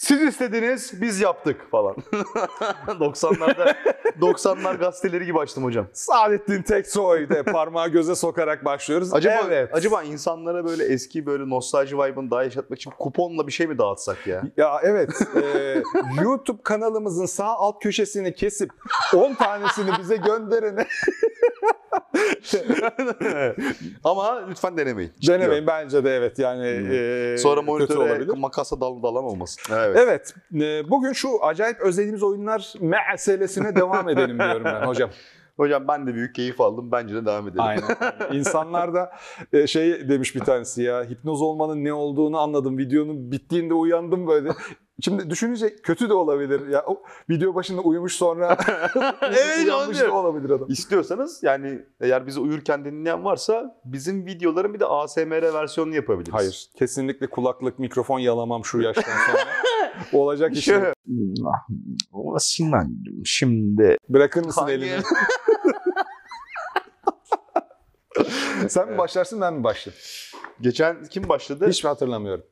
Siz istediniz, biz yaptık falan. 90'larda 90'lar gazeteleri gibi açtım hocam. Saadettin Teksoy'da parmağı göze sokarak başlıyoruz. Acaba evet. acaba insanlara böyle eski böyle nostalji vibe'ını daha yaşatmak için kuponla bir şey mi dağıtsak ya? Ya evet. e, YouTube kanalımızın sağ alt köşesini kesip 10 tanesini bize gönderene Ama lütfen denemeyin. Çıkıyor. denemeyin bence de evet yani Hmm. e, Sonra monitöre makasa dal dalan olmasın. Evet. Evet. e, Bugün şu acayip özlediğimiz oyunlar meselesine devam edelim diyorum ben hocam. Hocam ben de büyük keyif aldım. Bence de devam edelim. Aynen. İnsanlar da e, şey demiş bir tanesi ya hipnoz olmanın ne olduğunu anladım. Videonun bittiğinde uyandım böyle. Şimdi düşününce kötü de olabilir. Ya o video başında uyumuş sonra Evet, uyanmış da olabilir adam. İstiyorsanız yani eğer bizi uyurken dinleyen varsa bizim videoların bir de ASMR versiyonunu yapabiliriz. Hayır. Kesinlikle kulaklık, mikrofon yalamam şu yaştan sonra. Olacak iş. Sinancım şimdi Bırakır mısın Hangi- elini? Sen mi başlarsın ben mi başlayayım? Geçen kim başladı? Hiç mi hatırlamıyorum.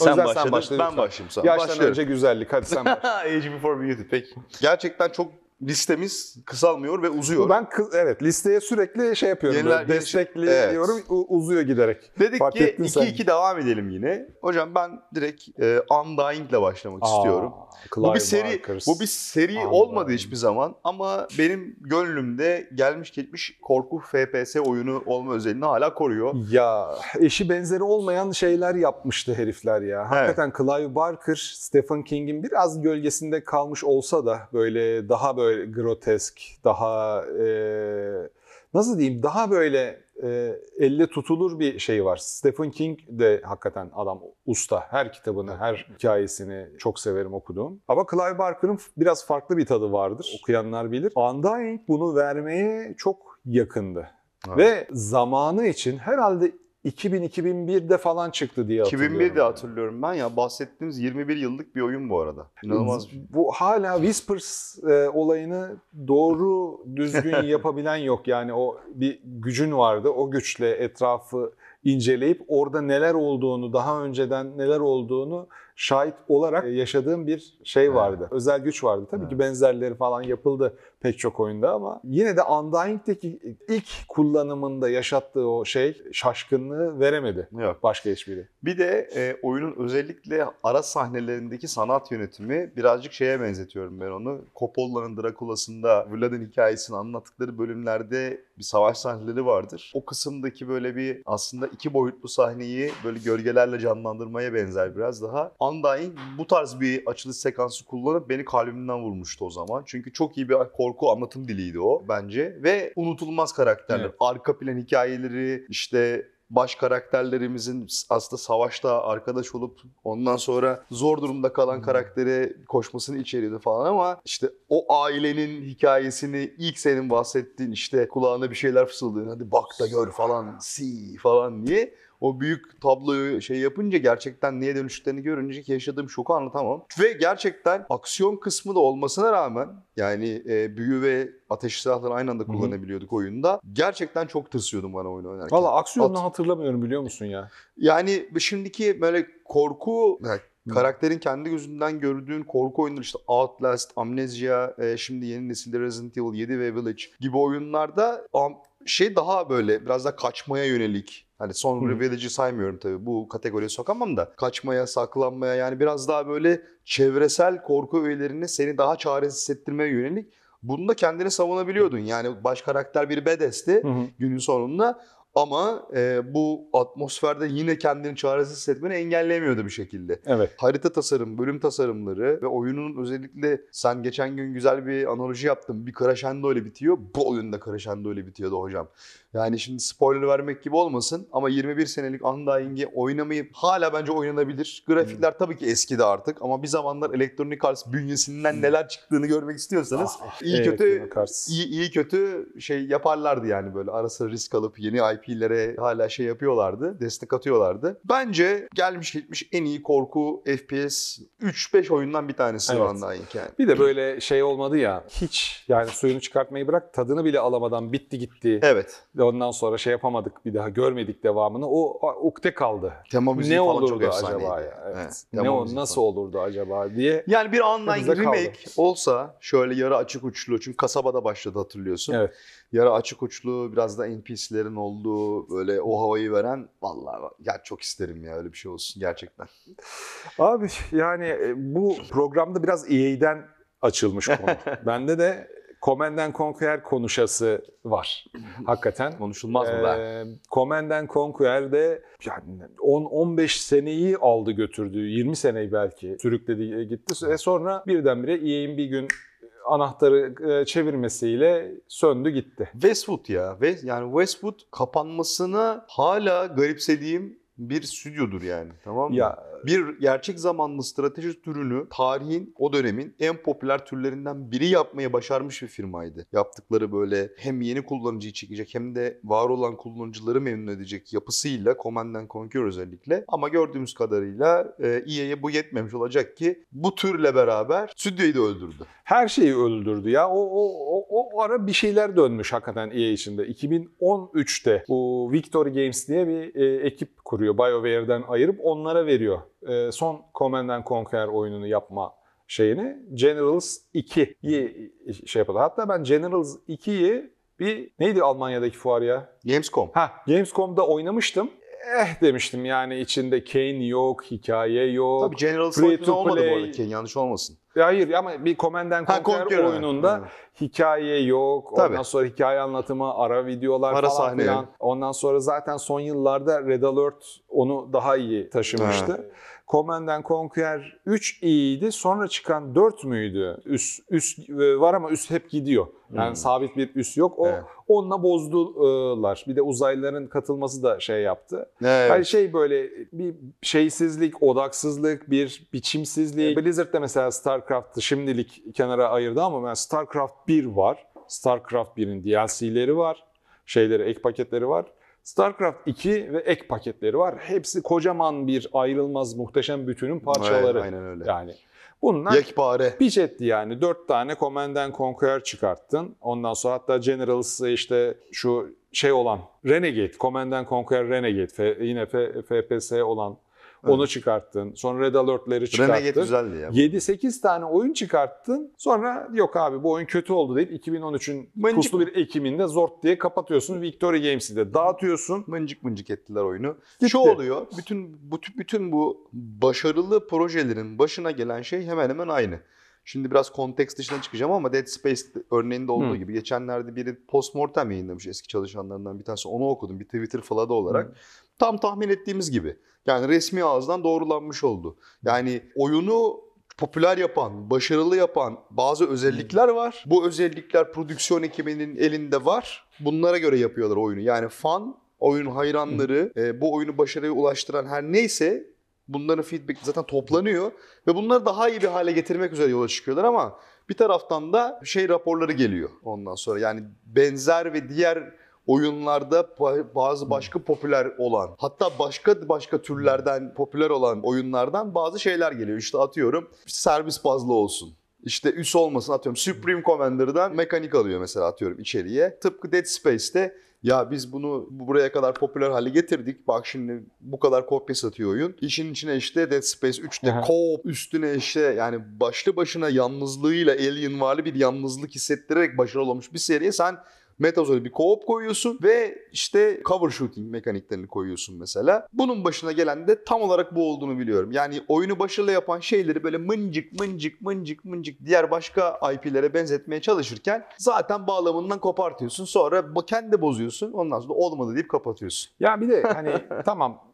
O sen başladın. sen başla ben başlayayım sana. Yaştan Başlıyorum. önce güzellik. Hadi sen başla. Age before beauty. Peki. Gerçekten çok listemiz kısalmıyor ve uzuyor. Ben kız, evet listeye sürekli şey yapıyorum. Yeniler- destekliyorum. u- Uzuyor giderek. Dedik Fark ki ettin sen. 2-2 devam edelim yine. Hocam ben direkt e, Undying ile başlamak istiyorum. Aa, Bu Clive bir seri Barkers. bu bir seri Undying. olmadı hiçbir zaman ama benim gönlümde gelmiş geçmiş korku FPS oyunu olma özelliğini hala koruyor. Ya eşi benzeri olmayan şeyler yapmıştı herifler ya. Hakikaten Clive Barker, Stephen King'in biraz gölgesinde kalmış olsa da böyle daha böyle grotesk, daha e, nasıl diyeyim daha böyle e, elle tutulur bir şey var. Stephen King de hakikaten adam usta. Her kitabını, her hikayesini çok severim okuduğum. Ama Clive Barker'ın biraz farklı bir tadı vardır. Okuyanlar bilir. Undying bunu vermeye çok yakındı. Ve zamanı için herhalde 2000-2001'de falan çıktı diye hatırlıyorum. 2001'de hatırlıyorum ben ya bahsettiğimiz 21 yıllık bir oyun bu arada. İnanılmaz. Bu hala Whispers e, olayını doğru düzgün yapabilen yok. Yani o bir gücün vardı. O güçle etrafı inceleyip orada neler olduğunu, daha önceden neler olduğunu şahit olarak yaşadığım bir şey vardı. Özel güç vardı. Tabii Evet. ki benzerleri falan yapıldı pek çok oyunda ama yine de Undying'deki ilk kullanımında yaşattığı o şey şaşkınlığı veremedi Yok. başka hiçbiri. Bir de e, oyunun özellikle ara sahnelerindeki sanat yönetimi birazcık şeye benzetiyorum ben onu. Coppola'nın Dracula'sında Vlad'ın hikayesini anlattıkları bölümlerde bir savaş sahneleri vardır. O kısımdaki böyle bir aslında iki boyutlu sahneyi böyle gölgelerle canlandırmaya benzer biraz daha. Undying bu tarz bir açılış sekansı kullanıp beni kalbimden vurmuştu o zaman. Çünkü çok iyi bir korku anlatım diliydi o bence. Ve unutulmaz karakterler. Evet. Arka plan hikayeleri işte baş karakterlerimizin aslında savaşta arkadaş olup ondan sonra zor durumda kalan Hmm. karaktere koşmasını içeriyordu falan ama işte o ailenin hikayesini ilk senin bahsettiğin işte kulağına bir şeyler fısıldıyor hadi bak da gör falan si falan diye o büyük tabloyu şey yapınca gerçekten niye dönüştüklerini görünce ki yaşadığım şoku anlatamam. Ve gerçekten aksiyon kısmı da olmasına rağmen yani e, büyü ve ateş silahları aynı anda kullanabiliyorduk oyunda. Gerçekten çok tırsıyordum bana oyunu oynarken. Valla aksiyonunu At- hatırlamıyorum biliyor musun ya? Yani şimdiki böyle korku yani karakterin kendi gözünden gördüğün korku oyunları işte Outlast, Amnesia, e, şimdi yeni nesilde Resident Evil 7 ve Village gibi oyunlarda şey daha böyle biraz da kaçmaya yönelik. Hani son. Village'i saymıyorum tabii bu kategoriye sokamam da. Kaçmaya, saklanmaya yani biraz daha böyle çevresel korku öğelerini seni daha çaresiz hissettirmeye yönelik. Bunda kendini savunabiliyordun. Yani baş karakter bir bedesti hı. günün sonunda. Ama e, bu atmosferde yine kendini çaresiz hissetmeni engelleyemiyordu bir şekilde. Evet. Harita tasarım, bölüm tasarımları ve oyunun özellikle sen geçen gün güzel bir analoji yaptın. Bir crescendo ile bitiyor. Bu oyunda crescendo ile bitiyordu hocam. Yani şimdi spoiler vermek gibi olmasın ama 21 senelik Undying'i oynamayıp hala bence oynanabilir. Grafikler tabii ki eskidi artık ama bir zamanlar Electronic Arts bünyesinden neler çıktığını görmek istiyorsanız Ah, iyi evet, kötü iyi, iyi kötü şey yaparlardı yani böyle ara sıra risk alıp yeni IP'lere hala şey yapıyorlardı, destek atıyorlardı. Bence gelmiş gitmiş en iyi korku FPS 3-5 oyundan bir tanesi Evet. Undying yani. Bir de böyle şey olmadı ya hiç yani suyunu çıkartmayı bırak tadını bile alamadan bitti gitti. Evet. Ondan sonra şey yapamadık bir daha görmedik devamını. O ukde kaldı. Tema müziği ne falan olurdu çok efsaneydi. acaba ya? Evet. Evet, ne o nasıl falan. olurdu acaba diye. Yani bir online Bize kaldı. remake olsa şöyle yarı açık uçlu çünkü kasabada başladı hatırlıyorsun. Evet. Yarı açık uçlu biraz da NPC'lerin olduğu böyle o havayı veren vallahi ya çok isterim ya öyle bir şey olsun gerçekten. Abi yani e, bu programda biraz EA'den açılmış konu. Bende de Command and Conquer konuşası var. Hakikaten. Konuşulmaz mı? Ee, Command and Conquer'de yani 10-15 seneyi aldı götürdü. 20 seneyi belki sürükledi gitti. E sonra birdenbire EA'in bir gün anahtarı e, çevirmesiyle söndü gitti. Westwood ya ve yani Westwood kapanmasına hala garipsediğim bir stüdyodur yani tamam mı? Ya Bir gerçek zamanlı strateji türünü tarihin o dönemin en popüler türlerinden biri yapmaya başarmış bir firmaydı. Yaptıkları böyle hem yeni kullanıcıyı çekecek hem de var olan kullanıcıları memnun edecek yapısıyla Command and Conquer özellikle. Ama gördüğümüz kadarıyla e, EA'ye bu yetmemiş olacak ki bu türle beraber stüdyoyu da öldürdü. her şeyi öldürdü ya. O, o, o, o ara bir şeyler dönmüş hakikaten EA içinde. 2013'te bu Victory Games diye bir e, ekip kuruyor. BioWare'den ayırıp onlara veriyor. E, son Command and Conquer oyununu yapma şeyini. Generals 2'yi şey yapıyorlar. Hatta ben Generals 2'yi bir neydi Almanya'daki fuar ya? Gamescom. Ha Gamescom'da oynamıştım. Eh demiştim yani içinde Kane yok, hikaye yok. Tabii General Free to olmadı play. bu arada Ken, yanlış olmasın. Hayır ama bir Command Conquer, Conquer, oyununda evet. hikaye yok. Tabii. Ondan sonra hikaye anlatımı, ara videolar Ara falan sahne. filan. Ondan sonra zaten son yıllarda Red Alert onu daha iyi taşımıştı. Command and Conquer 3 iyiydi. Sonra çıkan 4 müydü? Üst, üst e, var ama üst hep gidiyor. Yani Hmm. sabit bir üst yok. O Evet. onunla bozdular. Bir de uzaylıların katılması da şey yaptı. Evet. Her şey böyle bir şeysizlik, odaksızlık, bir biçimsizlik. Blizzard da mesela StarCraft'ı şimdilik kenara ayırdı ama ben StarCraft 1 var. StarCraft 1'in DLC'leri var. Şeyleri, ek paketleri var. StarCraft 2 ve ek paketleri var. Hepsi kocaman bir ayrılmaz muhteşem bütünün parçaları. Evet, aynen öyle. Yani bunlar Yekpare. Pitch etti yani. Dört tane Command and Conquer çıkarttın. Ondan sonra hatta Generals'ı işte şu şey olan Renegade, Command and Conquer Renegade, yine FPS olan onu çıkarttın. Sonra Red Alert'leri çıkarttın. Renegade güzeldi ya. 7-8 tane oyun çıkarttın. Sonra yok abi bu oyun kötü oldu deyip 2013'ün Mıncık. puslu bir Ekim'inde zort diye kapatıyorsun. Victory Games'i de dağıtıyorsun. mıncık mıncık ettiler oyunu. Gitti. Şu oluyor, bütün bu bütün bu başarılı projelerin başına gelen şey hemen hemen aynı. Şimdi biraz konteks dışına çıkacağım ama Dead Space örneğinde olduğu Hı. gibi geçenlerde biri postmortem yayınlamış eski çalışanlarından bir tanesi. Onu okudum bir Twitter faladı olarak. Hı. Tam tahmin ettiğimiz gibi. Yani resmi ağızdan doğrulanmış oldu. Yani oyunu popüler yapan, başarılı yapan bazı özellikler var. Bu özellikler prodüksiyon ekibinin elinde var. Bunlara göre yapıyorlar oyunu. Yani fan, oyun hayranları, e, bu oyunu başarıya ulaştıran her neyse bunların feedback zaten toplanıyor ve bunları daha iyi bir hale getirmek üzere yola çıkıyorlar ama bir taraftan da şey raporları geliyor ondan sonra. Yani benzer ve diğer oyunlarda ba- bazı başka popüler olan hatta başka başka türlerden popüler olan oyunlardan bazı şeyler geliyor. İşte atıyorum servis bazlı olsun. İşte üs olmasın atıyorum. Supreme Commander'dan mekanik alıyor mesela atıyorum içeriye. Tıpkı Dead Space'te ya biz bunu bu- buraya kadar popüler hale getirdik. Bak şimdi bu kadar kopya satıyor oyun. İşin içine işte Dead Space 3'te Aha. co-op üstüne işte yani başlı başına yalnızlığıyla alien vari bir yalnızlık hissettirerek başarılı olmuş bir seriye sen Metazor'a bir co-op koyuyorsun ve işte cover shooting mekaniklerini koyuyorsun mesela. Bunun başına gelen de tam olarak bu olduğunu biliyorum. Yani oyunu başarılı yapan şeyleri böyle mıncık mıncık mıncık mıncık diğer başka IP'lere benzetmeye çalışırken zaten bağlamından kopartıyorsun. Sonra kendi bozuyorsun. Ondan sonra olmadı deyip kapatıyorsun. Ya bir de hani tamam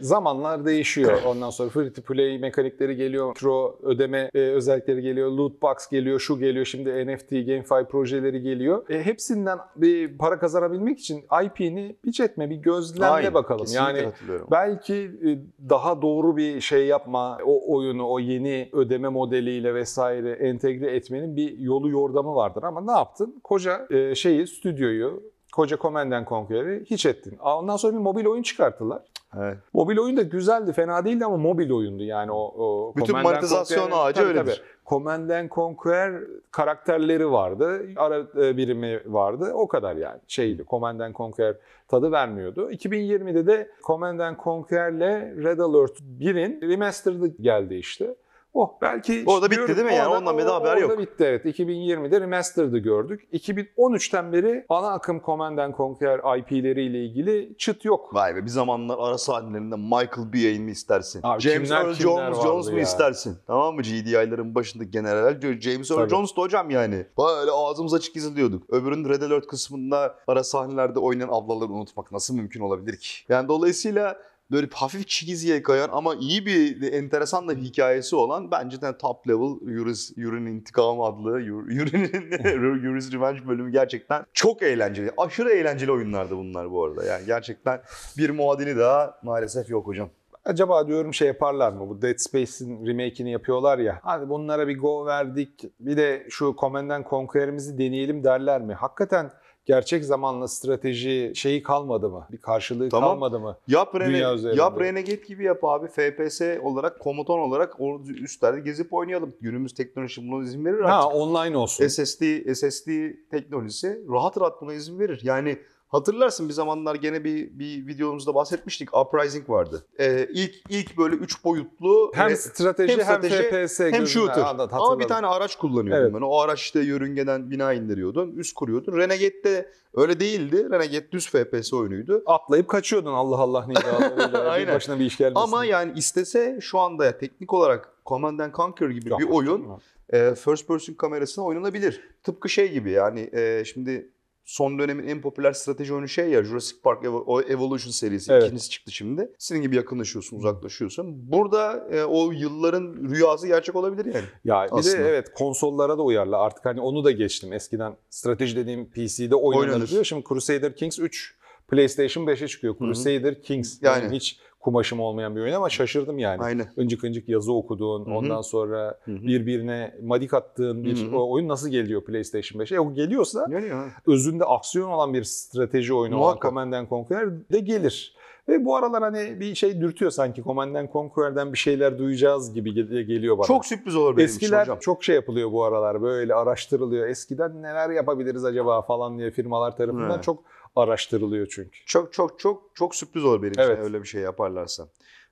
zamanlar değişiyor. Ondan sonra free to play mekanikleri geliyor, mikro ödeme e, özellikleri geliyor, loot box geliyor, şu geliyor, şimdi NFT, GameFi projeleri geliyor. E, hepsinden bir para kazanabilmek için IP'ni pitch etme, bir gözlemle Aynen, bakalım. Yani belki e, daha doğru bir şey yapma, o oyunu, o yeni ödeme modeliyle vesaire entegre etmenin bir yolu yordamı vardır. Ama ne yaptın? Koca e, şeyi, stüdyoyu, koca Command and Conquer'i hiç ettin. Ondan sonra bir mobil oyun çıkarttılar. Evet. Mobil oyun da güzeldi, fena değildi ama mobil oyundu yani o, o Bütün Command and monetizasyon Conquer'in- ağacı Tabii, öyledir. tabii. Command and Conquer karakterleri vardı. Ara e, birimi vardı. O kadar yani. Şeydi Command and Conquer tadı vermiyordu. 2020'de de Command and Conquer'le Red Alert 1'in remastered'ı geldi işte. Oh belki Orada bitti diyorum, değil mi yani? Ondan bir daha haber yok. Orada bitti evet. 2020'de remastered'ı gördük. 2013'ten beri ana akım Command and Conquer IP'leriyle ilgili çıt yok. Vay be bir zamanlar ara sahnelerinde Michael Biehn mi istersin? Abi James kimler Earl kimler Jones, Jones mu istersin? Tamam mı? GDI'ların başında generaller James Earl Tabii. Jones da hocam yani. Böyle ağzımız açık izliyorduk. Öbürünün Red Alert kısmında ara sahnelerde oynayan ablaları unutmak nasıl mümkün olabilir ki? Yani dolayısıyla böyle hafif çizgiye kayan ama iyi bir enteresan da bir hikayesi olan bence de top level Yuri's, Yuri'nin intikamı adlı Yur- Yuri'nin Yuri's Revenge bölümü gerçekten çok eğlenceli. Aşırı eğlenceli oyunlardı bunlar bu arada. Yani gerçekten bir muadili daha maalesef yok hocam. Acaba diyorum şey yaparlar mı? Bu Dead Space'in remake'ini yapıyorlar ya. Hadi bunlara bir go verdik. Bir de şu Command and Conquer'imizi deneyelim derler mi? Hakikaten gerçek zamanlı strateji şeyi kalmadı mı? Bir karşılığı Tamam. kalmadı mı? Yap, Rene, yap Renegade gibi yap abi. FPS olarak, komutan olarak üstlerde gezip oynayalım. Günümüz teknoloji buna izin verir Ha artık. online olsun. SSD, SSD teknolojisi rahat rahat buna izin verir. Yani hatırlarsın bir zamanlar gene bir, bir videomuzda bahsetmiştik. Uprising vardı. Ee, ilk ilk böyle üç boyutlu hem ve- strateji hem, hem strateji, FPS hem shooter. anlat, Ama bir tane araç kullanıyordum Evet. ben. O araç işte yörüngeden bina indiriyordun, üst kuruyordun. Renegade'de öyle değildi. Renegade düz FPS oyunuydu. Atlayıp kaçıyordun Allah Allah bir Aynen. başına bir iş gelmesin. Ama yani istese şu anda teknik olarak Command and Conquer gibi Yok, bir oyun e, first person kamerasına oynanabilir. Tıpkı şey gibi yani e, şimdi son dönemin en popüler strateji oyunu şey ya Jurassic Park o Evolution serisi Evet. ikincisi çıktı şimdi. Senin gibi yakınlaşıyorsun, uzaklaşıyorsun. Burada e, o yılların rüyası gerçek olabilir yani. Ya bir Aslında. de evet konsollara da uyarla. Artık hani onu da geçtim. Eskiden strateji dediğim PC'de oynanır Oynanır. diyor. Şimdi Crusader Kings 3 PlayStation 5'e çıkıyor. Crusader Kings. Yani. Yani. hiç kumaşım olmayan bir oyun ama şaşırdım yani. Aynen. Öncük öncük yazı okuduğun, Hı hı. ondan sonra Hı hı. birbirine madik attığın bir Hı hı. o- oyun nasıl geliyor PlayStation 5'e? E, o geliyorsa ya. özünde aksiyon olan bir strateji oyunu olan Muhakkak. Command and Conquer de gelir. Ve bu aralar hani bir şey dürtüyor sanki Command and Conquer'den bir şeyler duyacağız gibi gel- geliyor bana. Çok sürpriz olur benim için Eskiler hocam. çok şey yapılıyor bu aralar böyle araştırılıyor. Eskiden neler yapabiliriz acaba falan diye firmalar tarafından Evet. çok araştırılıyor çünkü. Çok çok çok çok sürpriz olur benim için Evet. öyle bir şey yaparlarsa.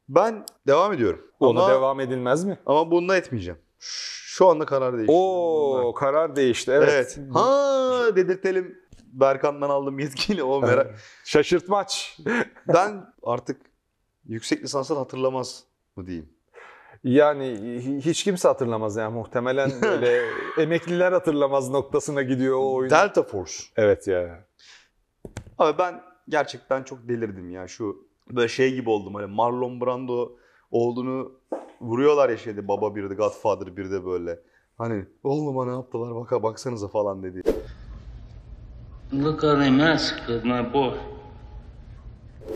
Ben devam ediyorum. Ona ama, devam edilmez mi? ama bunda etmeyeceğim. Şu anda karar değişti. Oo karar değişti evet. Evet. Ha dedirtelim Berkan'dan aldığım yetkiyle o merak. Şaşırtmaç. ben artık yüksek lisansını hatırlamaz mı diyeyim. Yani hi- hiç kimse hatırlamaz yani muhtemelen böyle emekliler hatırlamaz noktasına gidiyor o oyun. Delta Force. Evet ya. Abi ben gerçekten çok delirdim ya şu böyle şey gibi oldum hani Marlon Brando olduğunu vuruyorlar ya şeyde baba bir de Godfather bir de böyle. Hani oğluma ne yaptılar baka baksanıza falan dedi. Look how they massacred my boy.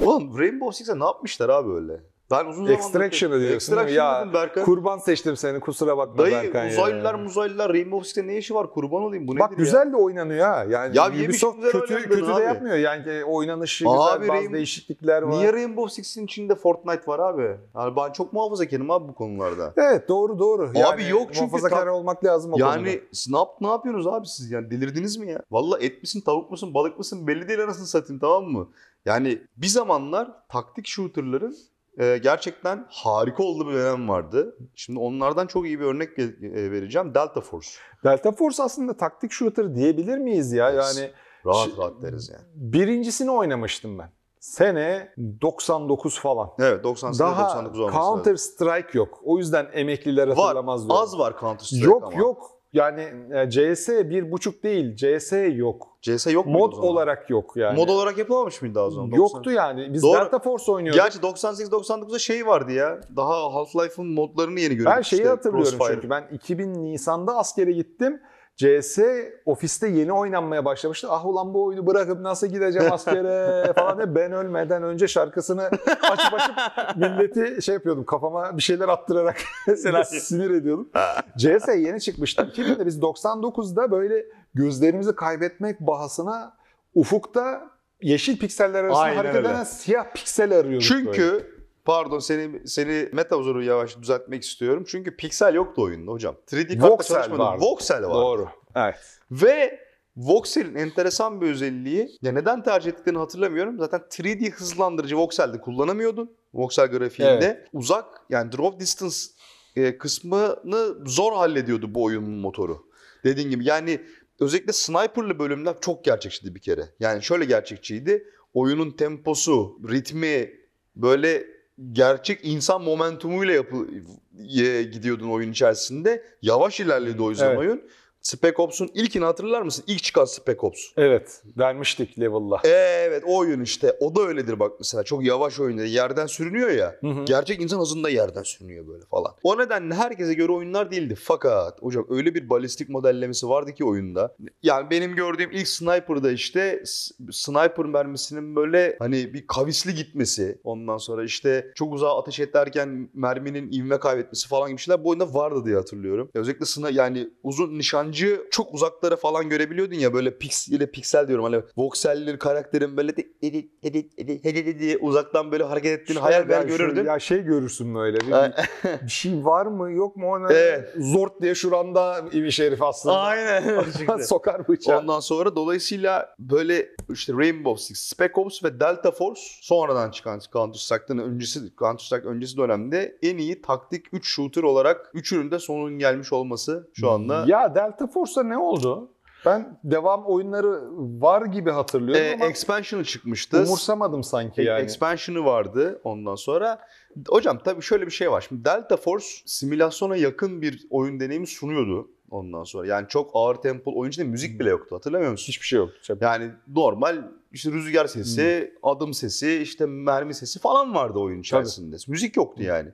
Ulan Rainbow Six'e ne yapmışlar abi öyle? Ben uzun zamandır... Extraction'ı diyorsun? Extraction Ya Berkan. kurban seçtim seni kusura bakma Dayı Berkan ya. uzaylılar muzaylılar Rainbow Six'te ne işi var kurban olayım bu nedir Bak ya? güzel de oynanıyor ha. Yani Ya Ubisoft kötü kötü de abi. yapmıyor. Yani oynanışı Abi güzel, bazı Rainbow- değişiklikler var. Niye Rainbow Six'in içinde Fortnite var abi? Yani ben çok muhafazakarım abi bu konularda. Evet doğru doğru. Abi yok çünkü muhafazakar tam- olmak lazım o konuda. Yani ne, yap, ne yapıyorsunuz abi siz yani delirdiniz mi ya? Valla et misin tavuk musun balık mısın belli değil anasını satayım tamam mı? Yani bir zamanlar taktik shooterların e, gerçekten harika olduğu bir dönem vardı. Şimdi onlardan çok iyi bir örnek e, vereceğim. Delta Force. Delta Force aslında taktik shooter diyebilir miyiz ya? Yani Rahat rahat deriz yani. birincisini oynamıştım ben. Sene 99 falan. Evet 98 Daha 99 olması Counter. Strike yok. O yüzden emekliler Var. hatırlamaz diyorum. Az var Counter Strike Yok ama. yok. Yani e, CS bir buçuk değil. CS yok. CS yok muydu Mod olarak yok yani. Mod olarak yapılmamış mıydı o zaman? Yoktu yani. Biz Doğru. Delta Force oynuyorduk. Gerçi 98-99'da şey vardı ya. Daha Half-Life'ın modlarını yeni gördük. ben şeyi işte, hatırlıyorum Crossfire. çünkü. Ben 2000 Nisan'da askere gittim. CS ofiste yeni oynanmaya başlamıştı. Ah ulan bu oyunu bırakıp nasıl gideceğim askere falan diye ben ölmeden önce şarkısını açıp açıp milleti şey yapıyordum kafama bir şeyler attırarak sinir ediyordum. CS yeni çıkmıştı. 2000'de biz 99'da böyle gözlerimizi kaybetmek bahasına ufukta yeşil pikseller arasında Aynen hareket öyle. eden siyah piksel arıyorduk böyle. Pardon seni seni Metaverse'u yavaş düzeltmek istiyorum. Çünkü piksel yoktu oyunda hocam. 3D kartla Voxel çalışmadı. vardı. Voxel vardı. Doğru. Evet. Ve Voxel'in enteresan bir özelliği, ya neden tercih ettiklerini hatırlamıyorum. Zaten 3D hızlandırıcı Voxel'de kullanamıyordun. Voxel grafiğinde. Uzak yani drop distance e, kısmını zor hallediyordu bu oyunun motoru. Dediğin gibi yani özellikle sniperlı bölümler çok gerçekçiydi bir kere. Yani şöyle gerçekçiydi. Oyunun temposu, ritmi böyle gerçek insan momentumuyla yapı gidiyordun oyun içerisinde. Yavaş ilerledi o yüzden Evet. oyun. Spec Ops'un ilkini hatırlar mısın? İlk çıkan Spec Ops. Evet. Vermiştik level'la. Evet o oyun işte. O da öyledir bak mesela. Çok yavaş oyunda yerden sürünüyor ya. Hı hı. Gerçek insan hızında yerden sürünüyor böyle falan. O nedenle herkese göre oyunlar değildi. Fakat hocam öyle bir balistik modellemesi vardı ki oyunda. Yani benim gördüğüm ilk Sniper'da işte sniper mermisinin böyle hani bir kavisli gitmesi. Ondan sonra işte çok uzağa ateş ederken merminin ivme kaybetmesi falan gibi şeyler bu oyunda vardı diye hatırlıyorum. Özellikle sına yani uzun nişancı çok uzaklara falan görebiliyordun ya böyle piksel, piksel diyorum hani voxelli karakterin böyle de edit edit edit edit diye uzaktan böyle hareket ettiğini hayal Şöyle hayal şu- görürdün. Ya şey görürsün böyle. Bir, bir şey var mı yok mu ona Evet. zort diye şuranda İvi Şerif aslında. Aynen. Sokar bıçağı. Ondan sonra dolayısıyla böyle işte Rainbow Six, Spec Ops ve Delta Force sonradan çıkan Counter Strike'dan öncesi Counter Strike öncesi dönemde en iyi taktik 3 shooter olarak üçünün de sonunun gelmiş olması şu anda. Ya Delta Force'a ne oldu? Ben devam oyunları var gibi hatırlıyorum Ee, ama expansion'ı çıkmıştı. umursamadım sanki E- yani. Expansion'ı vardı ondan sonra. Hocam tabii şöyle bir şey var. Şimdi Delta Force simülasyona yakın bir oyun deneyimi sunuyordu ondan sonra. Yani çok ağır tempolu oyun içinde müzik bile yoktu. Hatırlamıyor musun? Hiçbir şey yok. Yani normal işte rüzgar sesi, adım sesi, işte mermi sesi falan vardı oyun içerisinde. Müzik yoktu yani.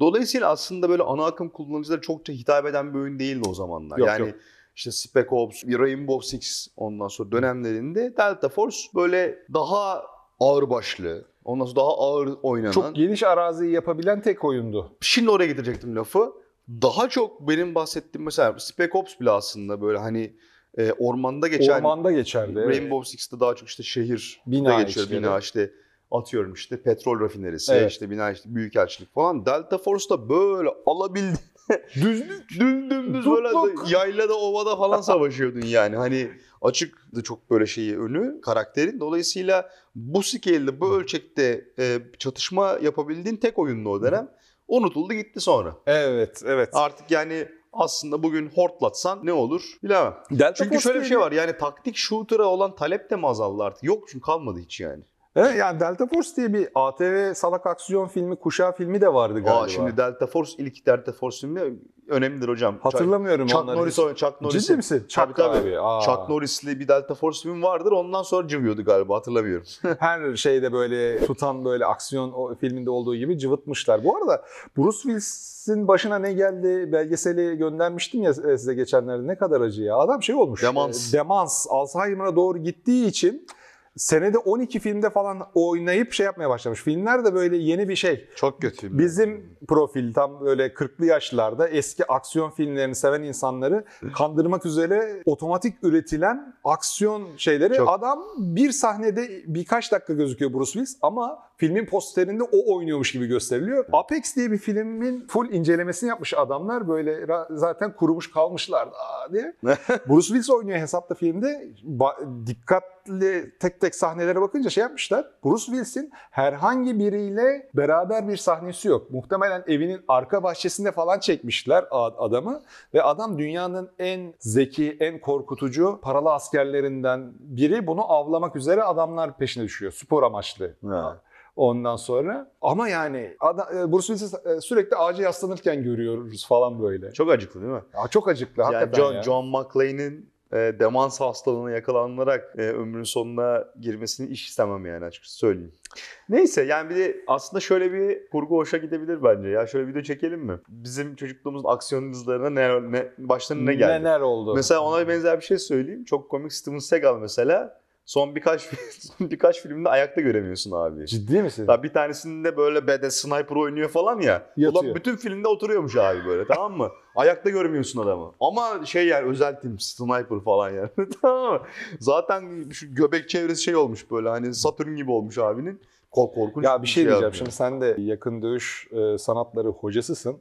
Dolayısıyla aslında böyle ana akım kullanıcılara çokça hitap eden bir oyun değildi o zamanlar. Yok, yani yok. işte Spec Ops, Rainbow Six ondan sonra dönemlerinde Delta Force böyle daha ağır başlı, ondan sonra daha ağır oynanan. Çok geniş araziyi yapabilen tek oyundu. Şimdi oraya getirecektim lafı. Daha çok benim bahsettiğim mesela Spec Ops bile aslında böyle hani e, ormanda geçen Ormanda geçerdi. evet. Rainbow Six'te daha çok işte şehir Bina geçiyor. içleri. Bina işte atıyorum işte petrol rafinerisi, Evet. işte bina işte büyükelçilik falan. Delta Force'da böyle alabildi. Düzlük. Düm dümdüz böyle yaylada ovada falan savaşıyordun yani. Hani açıktı çok böyle şeyi önü karakterin. Dolayısıyla bu scale'de bu ölçekte e, çatışma yapabildiğin tek oyundu o dönem. Unutuldu gitti sonra. Evet, evet. Artık yani aslında bugün hortlatsan ne olur bilemem. Delta Çünkü şöyle bir şey var yani taktik shooter'a olan talep de mi azaldı artık? Yok çünkü kalmadı hiç yani. Evet, yani Delta Force diye bir ATV salak aksiyon filmi, kuşağı filmi de vardı galiba. Aa, şimdi Delta Force ilk Delta Force filmi önemlidir hocam. Hatırlamıyorum Chuck onları. Norris. Chuck Norris. Ciddi misin? Chuck Tabii tabii. abi. Aa. Chuck Norris'li bir Delta Force filmi vardır. Ondan sonra cıvıyordu galiba hatırlamıyorum. Her şeyde böyle tutan böyle aksiyon o filminde olduğu gibi cıvıtmışlar. Bu arada Bruce Willis'in başına ne geldi belgeseli göndermiştim ya size geçenlerde ne kadar acı ya. Adam şey olmuş. Demans. e, Demans. Alzheimer'a doğru gittiği için senede 12 filmde falan oynayıp şey yapmaya başlamış. Filmler de böyle yeni bir şey. Çok kötü. Bizim profil tam böyle 40'lı yaşlarda eski aksiyon filmlerini seven insanları kandırmak üzere otomatik üretilen aksiyon şeyleri. Çok. Adam bir sahnede birkaç dakika gözüküyor Bruce Willis ama filmin posterinde o oynuyormuş gibi gösteriliyor. Apex diye bir filmin full incelemesini yapmış adamlar böyle zaten kurumuş kalmışlardı aa diye. Bruce Willis oynuyor hesapta filmde. Ba- dikkatli tek tek sahnelere bakınca şey yapmışlar. Bruce Willis'in herhangi biriyle beraber bir sahnesi yok. Muhtemelen evinin arka bahçesinde falan çekmişler adamı ve adam dünyanın en zeki, en korkutucu paralı askerlerinden biri. Bunu avlamak üzere adamlar peşine düşüyor. Spor amaçlı. Ha. Ondan sonra ama yani ada- e, Bruce Willis'i e, sürekli ağaca yaslanırken görüyoruz falan böyle. Çok acıklı değil mi? Ya çok acıklı Yani hakikaten John, ya. John McClane'in e, demans hastalığına yakalanarak e, ömrünün sonuna girmesini iş istemem yani açıkçası söyleyeyim. Neyse yani bir de aslında şöyle bir kurgu hoşa gidebilir bence. Ya şöyle video çekelim mi? Bizim çocukluğumuzun aksiyon dizilerine ne, ne başlarına ne geldi? Neler oldu? Mesela ona benzer bir şey söyleyeyim. Çok komik Steven Seagal mesela. Son birkaç son birkaç filmde ayakta göremiyorsun abi. Ciddi misin? Ya bir tanesinde böyle bede sniper oynuyor falan ya. Yatıyor. Ulan bütün filmde oturuyormuş abi böyle tamam mı? Ayakta görmüyorsun adamı. Ama şey yani özel tim sniper falan yani. tamam mı? Zaten şu göbek çevresi şey olmuş böyle hani Satürn gibi olmuş abinin. Ko- Korkunç Ya bir şey diyeceğim. yapıyor. Şimdi sen de yakın dövüş e, sanatları hocasısın.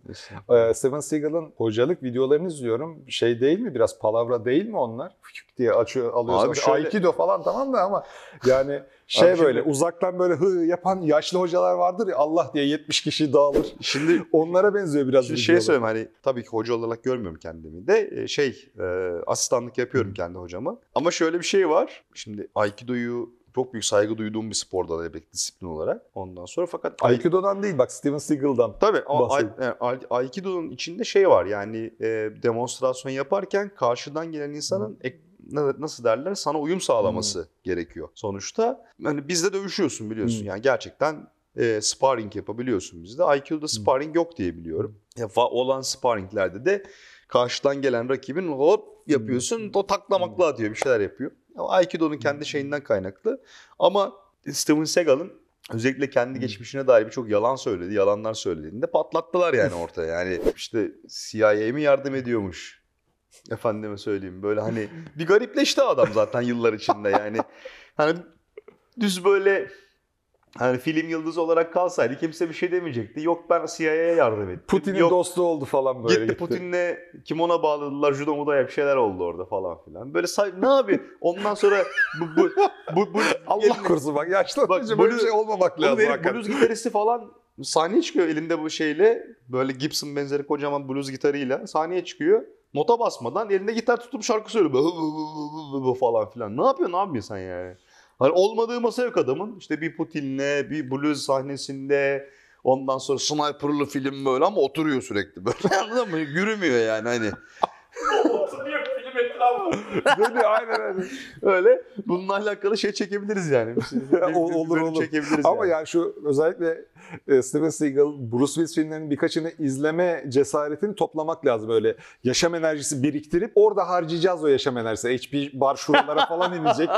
E, Steven Seagal'ın hocalık videolarını izliyorum. Şey değil mi? Biraz palavra değil mi onlar? Fıçık diye açıyor, alıyorsun. Abi şöyle- Aikido falan tamam da ama yani şey Abi böyle şimdi- uzaktan böyle hı yapan yaşlı hocalar vardır ya Allah diye 70 kişi dağılır. Şimdi Onlara benziyor biraz. Şimdi şey söyleyeyim hani tabii ki hoca olarak görmüyorum kendimi de e, şey e, asistanlık yapıyorum kendi hocama. Ama şöyle bir şey var. Şimdi Aikido'yu çok büyük saygı duyduğum bir sporda da bir disiplin olarak. Ondan sonra fakat Aikido'dan değil bak Steven Seagal'dan. Tabii ama bahsedin. yani Ai- Aikido'nun içinde şey var yani e, demonstrasyon yaparken karşıdan gelen insanın ek- na- nasıl derler sana uyum sağlaması gerekiyor. Sonuçta hani bizde dövüşüyorsun biliyorsun Hmm. yani gerçekten e, sparring yapabiliyorsun bizde. Aikido'da sparring yok diye biliyorum. Ya, olan sparringlerde de karşıdan gelen rakibin hop yapıyorsun o taklamakla atıyor bir şeyler yapıyor. Aikido'nun kendi şeyinden kaynaklı. Ama Steven Seagal'ın özellikle kendi geçmişine dair birçok yalan söyledi, yalanlar söylediğinde patlattılar yani ortaya. Yani işte CIA mi yardım ediyormuş? Efendime söyleyeyim böyle hani bir garipleşti adam zaten yıllar içinde yani. Hani düz böyle hani film yıldızı olarak kalsaydı kimse bir şey demeyecekti. Yok ben CIA'ya yardım ettim. Putin'in dostu oldu falan böyle. gitti, Putin'le kimona bağladılar, judo muda bir şeyler oldu orada falan filan. Böyle say ne abi? Ondan sonra bu bu bu, bu Allah korusun bak yaşlanınca böyle blues- şey olmamak lazım. herif blues gitaristi falan sahneye çıkıyor elinde bu şeyle. Böyle Gibson benzeri kocaman blues gitarıyla sahneye çıkıyor. Nota basmadan elinde gitar tutup şarkı söylüyor. Böyle falan filan. Ne yapıyorsun abi sen yani? Hani olmadığı masa yok adamın. İşte bir Putin'le bir blues sahnesinde ondan sonra sniper'lı film böyle ama oturuyor sürekli böyle. Anladın mı? Yürümüyor yani hani. Dönüyor aynen öyle. Öyle bununla alakalı şey çekebiliriz yani. Bir şey- olur, olur. Çekebiliriz Ama yani. yani şu özellikle e, Steven Seagal, Bruce Willis filmlerinin birkaçını izleme cesaretini toplamak lazım. Öyle yaşam enerjisi biriktirip orada harcayacağız o yaşam enerjisi. HP bar şuralara falan inecek.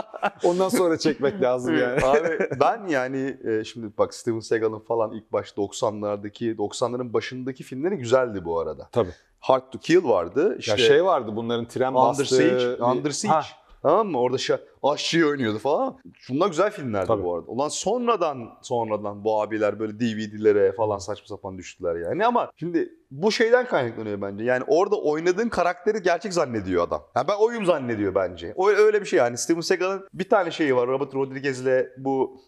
Ondan sonra çekmek lazım yani. Abi ben yani e, şimdi bak Steven Seagal'ın falan ilk baş 90'lardaki 90'ların başındaki filmleri güzeldi bu arada. Tabii. Hard to Kill vardı. İşte ya şey vardı bunların tren Under bastığı... Siege, Under Siege. Ha, Tamam mı? Orada şey, aşçıyı oynuyordu falan. Şunlar güzel filmlerdi Tabii. bu arada. Ulan sonradan sonradan bu abiler böyle DVD'lere falan saçma sapan düştüler yani. Ama şimdi bu şeyden kaynaklanıyor bence. Yani orada oynadığın karakteri gerçek zannediyor adam. Yani ben oyum zannediyor bence. O öyle bir şey yani. Steven Seagal'ın bir tane şeyi var. Robert Rodriguez'le bu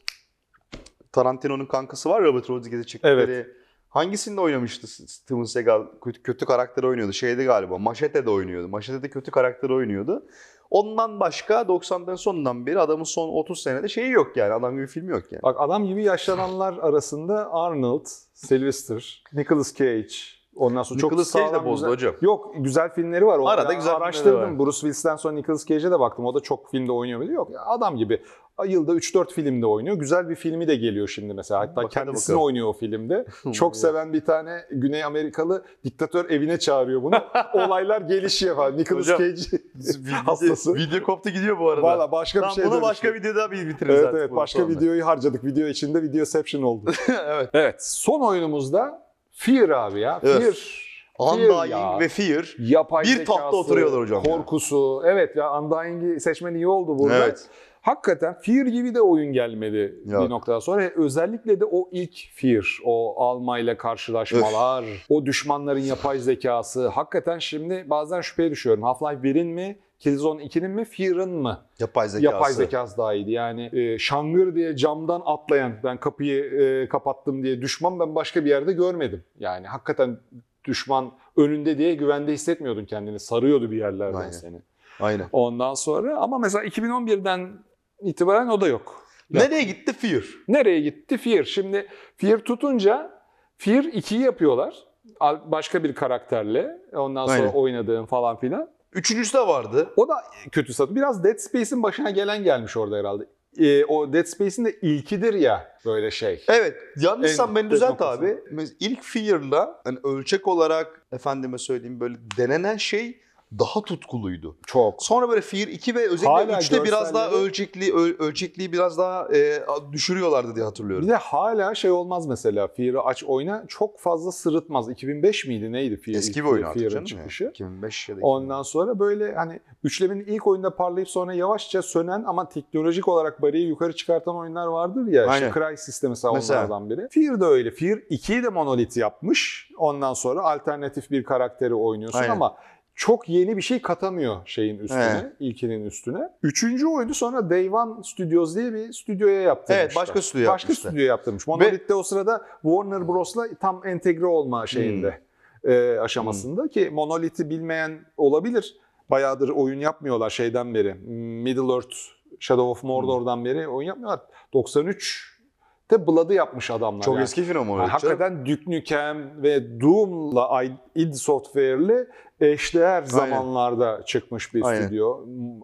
Tarantino'nun kankası var Robert Rodriguez'e çektikleri. Hangisinde oynamıştı Steven Seagal? Kötü, kötü karakter oynuyordu. Şeyde galiba. Machete'de oynuyordu. Machete'de kötü karakter oynuyordu. Ondan başka 90'ların sonundan beri adamın son 30 senede şeyi yok yani. Adam gibi filmi yok yani. Bak adam gibi yaşlananlar arasında Arnold, Sylvester, Nicolas Cage, ondan sonra çok Nicolas Cage de bozdu güzel- hocam. Yok güzel filmleri var. O Arada ara- güzel araştırdım. var. Bruce Willis'ten sonra Nicolas Cage'e de baktım. O da çok filmde oynuyor mu? Yok ya adam gibi. Yılda 3-4 filmde oynuyor. Güzel bir filmi de geliyor şimdi mesela. Hatta Bakalım, kendisini bakalım. oynuyor o filmde. Çok seven bir tane Güney Amerikalı diktatör evine çağırıyor bunu. Olaylar gelişiyor falan. Nicolas Hocam, Cage hastası. Video koptu gidiyor bu arada. Valla başka bir Tamam, şey buna dönüştü. başka videoda bir bitiririz Evet artık evet bunu başka sonra. videoyu harcadık. Video içinde Videoception oldu. evet. evet son oyunumuzda Fear abi ya. Evet. Fear. Undying ya. ve Fear. Yapay Bir zekası, tahtta oturuyorlar hocam ya. Korkusu. Evet ya Undying'i seçmen iyi oldu burada. Evet. Hakikaten Fear gibi de oyun gelmedi Yok. bir noktadan sonra. Özellikle de o ilk Fear, o almayla karşılaşmalar, o düşmanların yapay zekası. Hakikaten şimdi bazen şüpheye düşüyorum. Half-Life 1'in mi, Killzone 2'nin mi, Fear'ın mı? Yapay zekası. Yapay zekası daha iyiydi. Yani e, şangır diye camdan atlayan, ben kapıyı e, kapattım diye düşman ben başka bir yerde görmedim. Yani hakikaten düşman önünde diye güvende hissetmiyordun kendini. Sarıyordu bir yerlerden Aynen. seni. Aynen. Ondan sonra ama mesela 2011'den itibaren o da yok. Nereye gitti Fear? Nereye gitti? Fear. Şimdi Fear tutunca Fear 2'yi yapıyorlar. Başka bir karakterle. Ondan sonra Aynen. oynadığın falan filan. Üçüncüsü de vardı. O da kötü satı. Biraz Dead Space'in başına gelen gelmiş orada herhalde. Ee, o Dead Space'in de ilkidir ya böyle şey. Evet. Yanlışsam En beni düzelt abi. İlk Fear'la hani ölçek olarak efendime söyleyeyim böyle denenen şey daha tutkuluydu. Çok. Sonra böyle Fear 2 ve özellikle Hala 3'te biraz daha ölçekli öl- ölçekliği biraz daha e, düşürüyorlardı diye hatırlıyorum. Bir de hala şey olmaz mesela Fear'ı aç oyna çok fazla sırıtmaz. 200005 miydi neydi Fear? Eski bir oyun artık canım. çıkışı. Ya. 2005 ya da Ondan sonra böyle hani üçlemenin ilk oyunda parlayıp sonra yavaşça sönen ama teknolojik olarak bariyi yukarı çıkartan oyunlar vardır ya. Aynen. İşte Crysis de mesela, Mesela. onlardan biri. Fear da öyle. Fear 2'yi de Monolith yapmış. Ondan sonra alternatif bir karakteri oynuyorsun Aynen. ama çok yeni bir şey katamıyor şeyin üstüne, Evet. ilkinin üstüne. Üçüncü oyunu sonra Day One Studios diye bir stüdyoya yaptırmışlar. Evet, başka stüdyo Başka yapmışlar. stüdyo yaptırmış. Monolith de o sırada Warner Bros'la tam entegre olma şeyinde Hmm. e, aşamasında ki Monolith'i bilmeyen olabilir. Bayağıdır oyun yapmıyorlar şeyden beri. Middle Earth, Shadow of Mordor'dan beri oyun yapmıyorlar. 93'te Blood'ı yapmış adamlar. Çok yani. eski film o. Ha, hakikaten Duke Nukem ve Doom'la id Software'li eşdeğer zamanlarda çıkmış bir Aynen. stüdyo.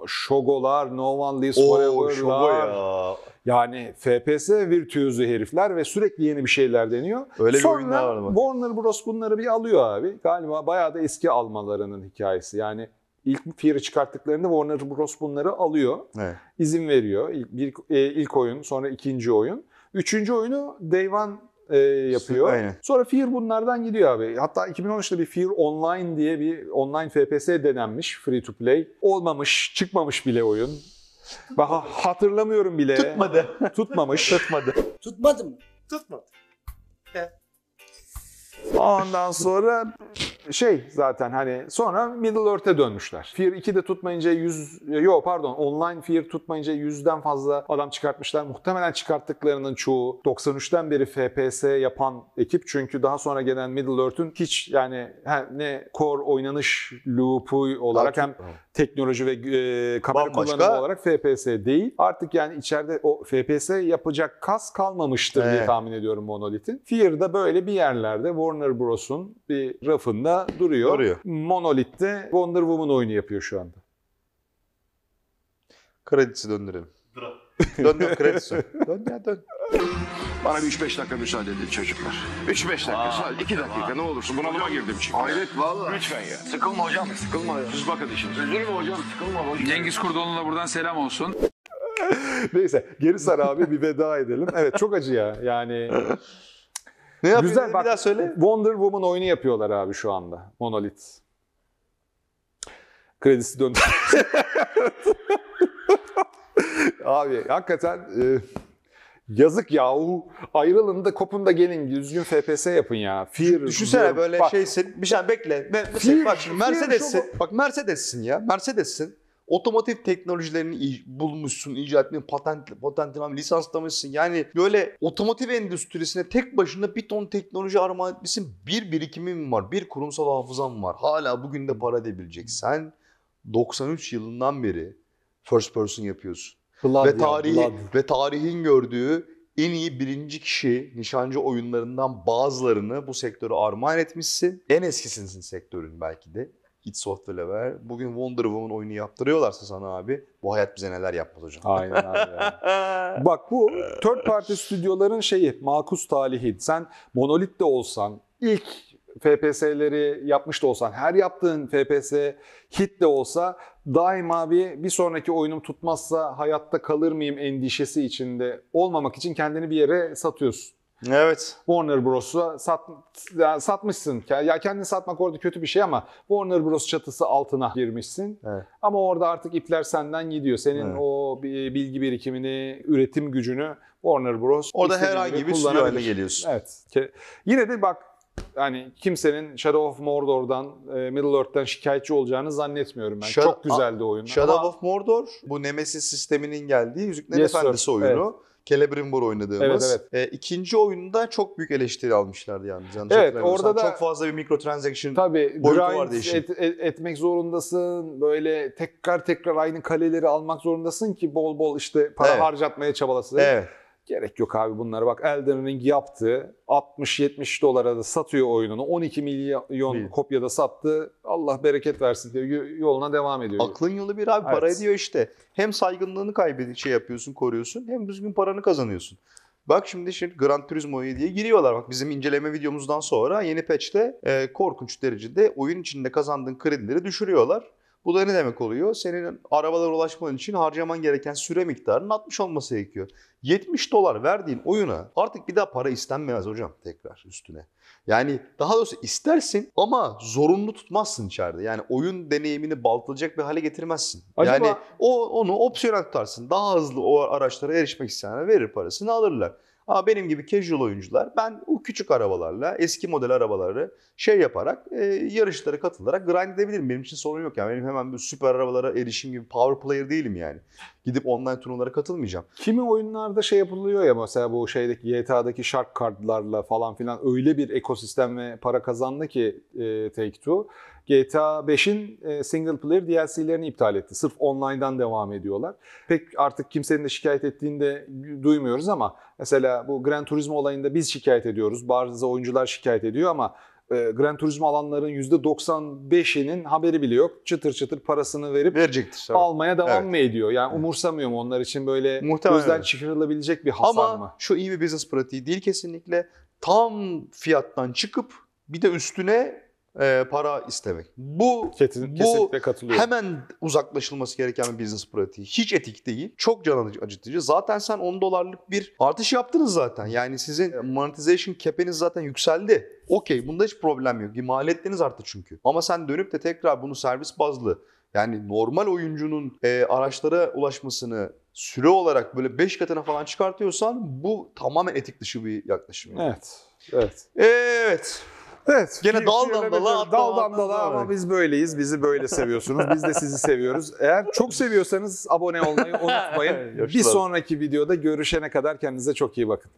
Shogo'lar, No One Lives Forever'lar. ya. Yani FPS virtüözü herifler ve sürekli yeni bir şeyler deniyor. Öyle bir Sonra oyun daha vardı bak. Warner Bros. bunları bir alıyor abi. Galiba bayağı da eski almalarının hikayesi. Yani ilk Fear'ı çıkarttıklarında Warner Bros. bunları alıyor. Evet. izin veriyor. İlk, bir, e, ilk oyun, sonra ikinci oyun. Üçüncü oyunu Day One e, yapıyor. Aynen. Sonra Fear bunlardan gidiyor abi. Hatta 2013'te bir Fear Online diye bir online FPS denenmiş. Free to play. Olmamış, çıkmamış bile oyun. Ben ha- hatırlamıyorum bile. Tutmadı. Tutmamış. Tutmadı. Tutmadı mı? Tutmadı. Ondan sonra şey zaten hani sonra Middle Earth'e dönmüşler. Fear 2'de tutmayınca 100 yok pardon online Fear tutmayınca 100'den fazla adam çıkartmışlar. Muhtemelen çıkarttıklarının çoğu 93'ten beri FPS yapan ekip çünkü daha sonra gelen Middle Earth'ün hiç yani ne core oynanış loop'u olarak hem teknoloji ve e, kamera Bambaşka. kullanımı olarak FPS değil. Artık yani içeride o FPS yapacak kas kalmamıştır diye Evet. tahmin ediyorum Monolith'in. Fear'da böyle bir yerlerde Warner Bros'un bir rafında duruyor. Duruyor. Monolith de Wonder Woman oyunu yapıyor şu anda. Kredisi döndürelim. dön dön kredisi. dön ya dön. Bana bir 3-5 dakika müsaade edin çocuklar. 3-5 dakika sadece 2 dakika ne olursun bunalıma girdim çünkü. Hayret valla. Lütfen ya. Sıkılma hocam sıkılma ya. Siz bakın işinize. Üzülme hocam sıkılma hocam. Cengiz Kurdoğlu'na buradan selam olsun. Neyse geri sar abi bir veda edelim. Evet çok acı ya yani. Ne yapıyorsun? Güzel bir bak daha söyle. Wonder Woman oyunu yapıyorlar abi şu anda. Monolith. Kredisi döndü. abi hakikaten e, yazık yahu. Ayrılın da kopun da gelin düzgün FPS yapın ya. Fear, Düşünsene diyorum. böyle Bak, şeysin. Bir şey bekle. Be- Fear- Mesela bak şimdi Fear Mercedes'sin. Bak Mercedes'sin ya. Mercedes'sin. Otomotiv teknolojilerini bulmuşsun, icat etmişsin, patent, patentini lisanslamışsın. Yani böyle otomotiv endüstrisine tek başına bir ton teknoloji armağan etmişsin. Bir birikimin var, bir kurumsal hafızan var. Hala bugün de para edebilecek. Sen 93 yılından beri first person yapıyorsun. Blood ve ya, tarihi Blood. ve tarihin gördüğü en iyi birinci kişi nişancı oyunlarından bazılarını bu sektöre armağan etmişsin. En eskisisin sektörün belki de. Software'le beraber. Bugün Wonder Woman oyunu yaptırıyorlarsa sana abi bu hayat bize neler yapmaz hocam. Aynen abi ya. Bak bu third party stüdyoların şeyi makus talihi. Sen Monolith de olsan, ilk FPS'leri yapmış da olsan, her yaptığın FPS hit de olsa daima bir, bir sonraki oyunum tutmazsa hayatta kalır mıyım endişesi içinde olmamak için kendini bir yere satıyorsun. Evet. Warner Bros'a sat, yani satmışsın. Ya kendini satmak orada kötü bir şey ama Warner Bros çatısı altına girmişsin. Evet. Ama orada artık ipler senden gidiyor. Senin Evet. o bi- bilgi birikimini, üretim gücünü Warner Bros. Orada herhangi bir stüdyo haline geliyorsun. Evet. Yine de bak hani kimsenin Shadow of Mordor'dan, e, Middle Earth'ten şikayetçi olacağını zannetmiyorum ben. Shadow- Çok güzeldi oyun. Shadow Ama- of Mordor bu Nemesis sisteminin geldiği Yüzüklerin Yes, sir. Efendisi oyunu. Celebrimbor oynadığımız. Evet, E, ikinci oyunda çok büyük eleştiri almışlardı yalnız. Yanlış Evet, orada da- Çok fazla bir microtransaction Tabii boyutu vardı işin. et- et- etmek zorundasın. Böyle tekrar tekrar aynı kaleleri almak zorundasın ki bol bol işte para Evet. harcatmaya çabalasın. Evet. Gerek yok abi bunlara. Bak Elden Ring yaptı. 60-70 dolara da satıyor oyununu. 12 milyon Bil. kopyada sattı. Allah bereket versin diyor. Y- Yoluna devam ediyor. Aklın yolu bir abi para Evet. ediyor işte. Hem saygınlığını kaybedip şey yapıyorsun, koruyorsun hem düzgün paranı kazanıyorsun. Bak şimdi şimdi Gran Turismo diye giriyorlar. Bak bizim inceleme videomuzdan sonra yeni patch'te e, korkunç derecede oyun içinde kazandığın kredileri düşürüyorlar. Bu da ne demek oluyor? Senin arabalara ulaşman için harcaman gereken süre miktarının 60 olması gerekiyor. 70 dolar verdiğin oyuna artık bir daha para istenmez hocam tekrar üstüne. Yani daha doğrusu istersin ama zorunlu tutmazsın içeride. Yani oyun deneyimini baltalayacak bir hale getirmezsin. Acaba- Yani o onu opsiyonel tutarsın. Daha hızlı o araçlara erişmek isteyenler verir parasını alırlar. Ama benim gibi casual oyuncular ben o küçük arabalarla, eski model arabaları şey yaparak e, yarışlara katılarak grind edebilirim. Benim için sorun yok yani. Benim hemen bir süper arabalara erişim gibi power player değilim yani. Gidip online turnuvalara katılmayacağım. Kimi oyunlarda şey yapılıyor ya mesela bu şeydeki GTA'daki shark kartlarla falan filan öyle bir ekosistem ve para kazandı ki e, Take-Two. GTA 5'in e, single player DLC'lerini iptal etti. Sırf online'dan devam ediyorlar. Pek artık kimsenin de şikayet ettiğini de duymuyoruz ama mesela bu Gran Turismo olayında biz şikayet ediyoruz. Bazı oyuncular şikayet ediyor ama e, Gran Turismo alanların %95'inin haberi bile yok. Çıtır çıtır parasını verip Verecektir. almaya devam Evet. mı ediyor? Yani umursamıyor mu onlar için böyle Muhtemelen gözden çıkarılabilecek bir hasar Ama mı? şu iyi bir business pratiği değil kesinlikle. Tam fiyattan çıkıp bir de üstüne e, para istemek. Bu Kesin, bu kesinlikle katılıyorum. hemen uzaklaşılması gereken bir business pratiği. Hiç etik değil. Çok can acıtıcı. Zaten sen 10 dolarlık bir artış yaptınız zaten. Yani sizin monetization cap'iniz zaten yükseldi. Okey bunda hiç problem yok. Bir maliyetleriniz arttı çünkü. Ama sen dönüp de tekrar bunu servis bazlı yani normal oyuncunun e, araçlara ulaşmasını süre olarak böyle 5 katına falan çıkartıyorsan bu tamamen etik dışı bir yaklaşım. yani. Evet. Evet. Evet. Evet. Gene daldan dala, daldan dala ama biz böyleyiz. Bizi böyle seviyorsunuz. Biz de sizi seviyoruz. Eğer çok seviyorsanız abone olmayı unutmayın. bir sonraki videoda görüşene kadar kendinize çok iyi bakın.